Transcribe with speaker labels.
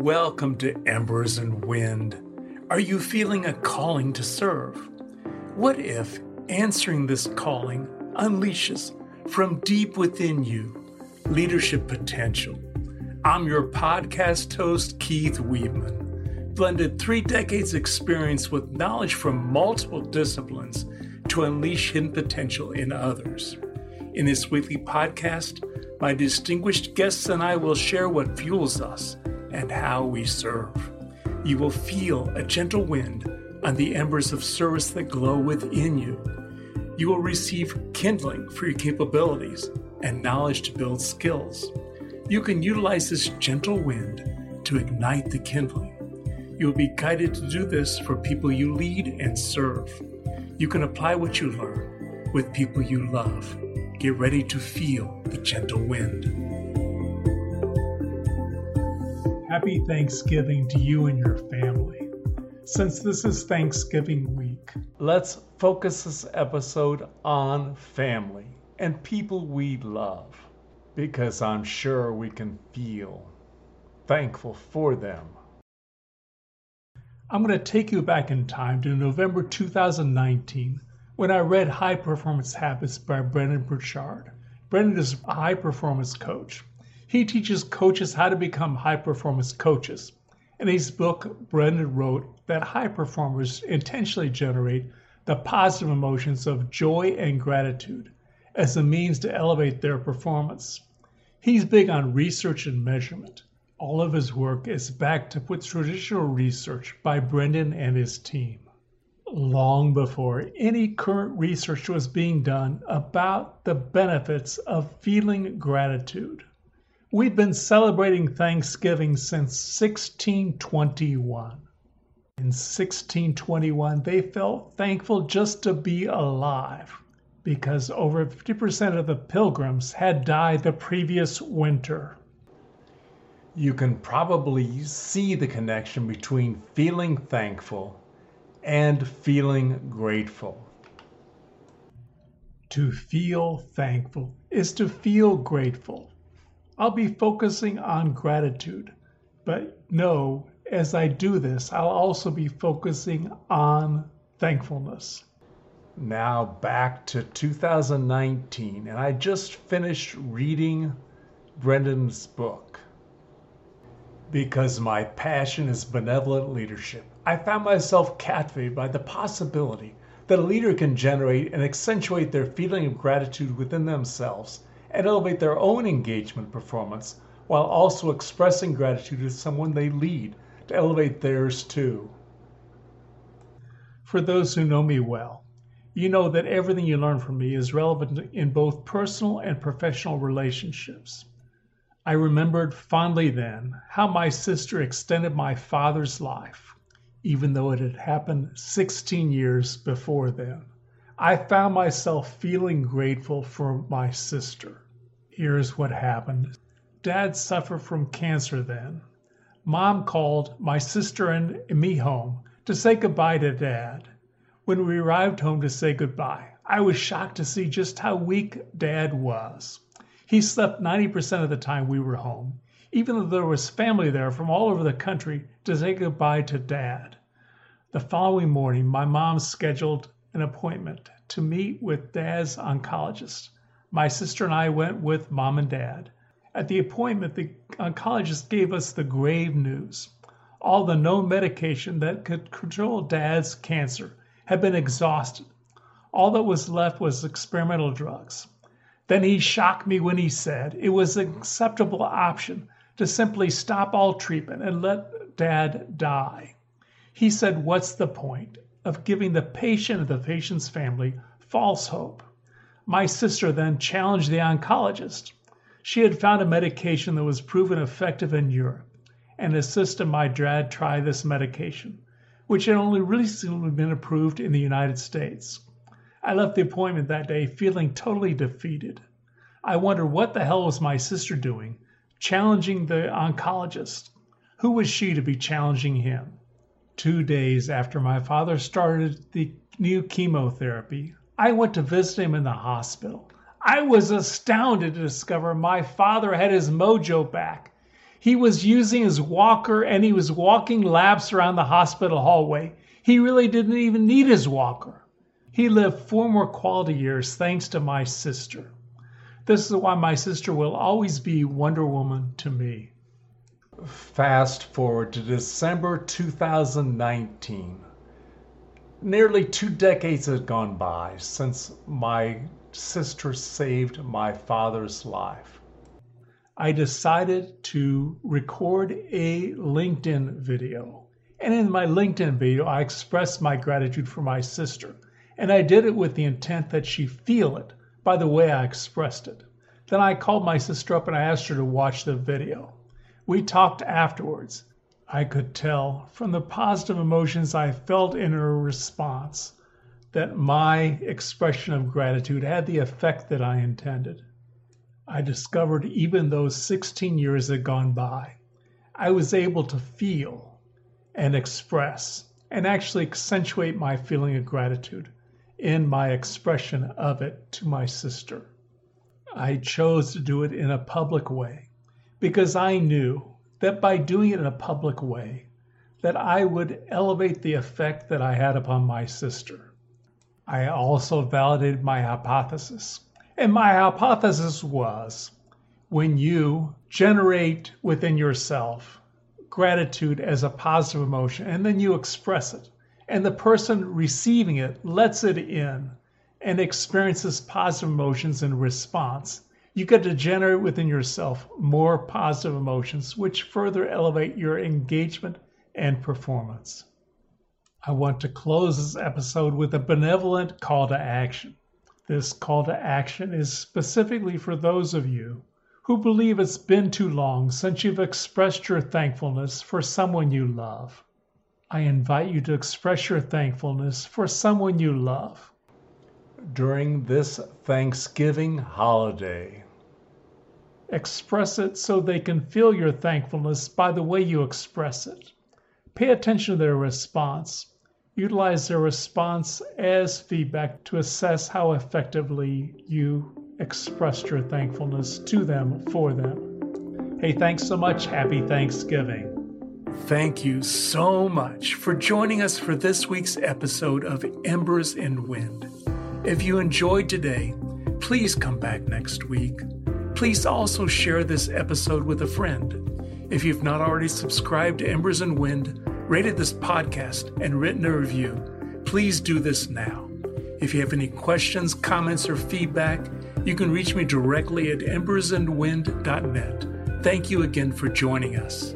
Speaker 1: Welcome to Embers and Wind. Are you feeling a calling to serve? What if answering this calling unleashes from deep within you leadership potential? I'm your podcast host, Keith Weedman. Blended three decades experience with knowledge from multiple disciplines to unleash hidden potential in others. In this weekly podcast, my distinguished guests and I will share what fuels us and how we serve. You will feel a gentle wind on the embers of service that glow within you. You will receive kindling for your capabilities and knowledge to build skills. You can utilize this gentle wind to ignite the kindling. You will be guided to do this for people you lead and serve. You can apply what you learn with people you love. Get ready to feel the gentle wind. Happy Thanksgiving to you and your family. Since this is Thanksgiving week, let's focus this episode on family and people we love because I'm sure we can feel thankful for them. I'm going to take you back in time to November 2019 when I read High Performance Habits by Brendon Burchard. Brendon is a high performance coach. He teaches coaches how to become high performance coaches. In his book, Brendon wrote that high performers intentionally generate the positive emotions of joy and gratitude as a means to elevate their performance. He's big on research and measurement. All of his work is backed up with traditional research by Brendon and his team. Long before any current research was being done about the benefits of feeling gratitude. We've been celebrating Thanksgiving since 1621. In 1621, they felt thankful just to be alive because over 50% of the pilgrims had died the previous winter. You can probably see the connection between feeling thankful and feeling grateful. To feel thankful is to feel grateful. I'll be focusing on gratitude. But know, as I do this, I'll also be focusing on thankfulness. Now back to 2019, and I just finished reading Brendon's book. Because my passion is benevolent leadership, I found myself captivated by the possibility that a leader can generate and accentuate their feeling of gratitude within themselves and elevate their own engagement performance while also expressing gratitude to someone they lead to elevate theirs too. For those who know me well, you know that everything you learn from me is relevant in both personal and professional relationships. I remembered fondly then how my sister extended my father's life, even though it had happened 16 years before then. I found myself feeling grateful for my sister. Here's what happened Dad suffered from cancer then. Mom called my sister and me home to say goodbye to Dad. When we arrived home to say goodbye, I was shocked to see just how weak Dad was. He slept 90% of the time we were home, even though there was family there from all over the country to say goodbye to Dad. The following morning, my mom scheduled an appointment to meet with Dad's oncologist. My sister and I went with mom and dad. At the appointment, the oncologist gave us the grave news. All the known medication that could control dad's cancer had been exhausted. All that was left was experimental drugs. Then he shocked me when he said it was an acceptable option to simply stop all treatment and let dad die. He said, What's the point? Of giving the patient and the patient's family false hope. My sister then challenged the oncologist. She had found a medication that was proven effective in Europe and insisted my dad try this medication, which had only recently been approved in the United States. I left the appointment that day feeling totally defeated. I wondered what the hell was my sister doing, challenging the oncologist. Who was she to be challenging him? Two days after my father started the new chemotherapy, I went to visit him in the hospital. I was astounded to discover my father had his mojo back. He was using his walker and he was walking laps around the hospital hallway. He really didn't even need his walker. He lived four more quality years thanks to my sister. This is why my sister will always be Wonder Woman to me. Fast forward to December 2019. Nearly two decades had gone by since my sister saved my father's life. I decided to record a LinkedIn video. And in my LinkedIn video, I expressed my gratitude for my sister. And I did it with the intent that she feel it by the way I expressed it. Then I called my sister up and I asked her to watch the video. We talked afterwards. I could tell from the positive emotions I felt in her response that my expression of gratitude had the effect that I intended. I discovered even though 16 years had gone by, I was able to feel and express and actually accentuate my feeling of gratitude in my expression of it to my sister. I chose to do it in a public way because I knew that by doing it in a public way that I would elevate the effect that I had upon my sister. I also validated my hypothesis. And my hypothesis was when you generate within yourself gratitude as a positive emotion and then you express it, and the person receiving it lets it in and experiences positive emotions in response, you get to generate within yourself more positive emotions, which further elevate your engagement and performance. I want to close this episode with a benevolent call to action. This call to action is specifically for those of you who believe it's been too long since you've expressed your thankfulness for someone you love. I invite you to express your thankfulness for someone you love during this Thanksgiving holiday. Express it so they can feel your thankfulness by the way you express it. Pay attention to their response. Utilize their response as feedback to assess how effectively you expressed your thankfulness to them for them. Hey, thanks so much. Happy Thanksgiving. Thank you so much for joining us for this week's episode of Embers and Wind. If you enjoyed today, please come back next week. Please also share this episode with a friend. If you've not already subscribed to Embers and Wind, rated this podcast, and written a review, please do this now. If you have any questions, comments, or feedback, you can reach me directly at embersandwind.net. Thank you again for joining us.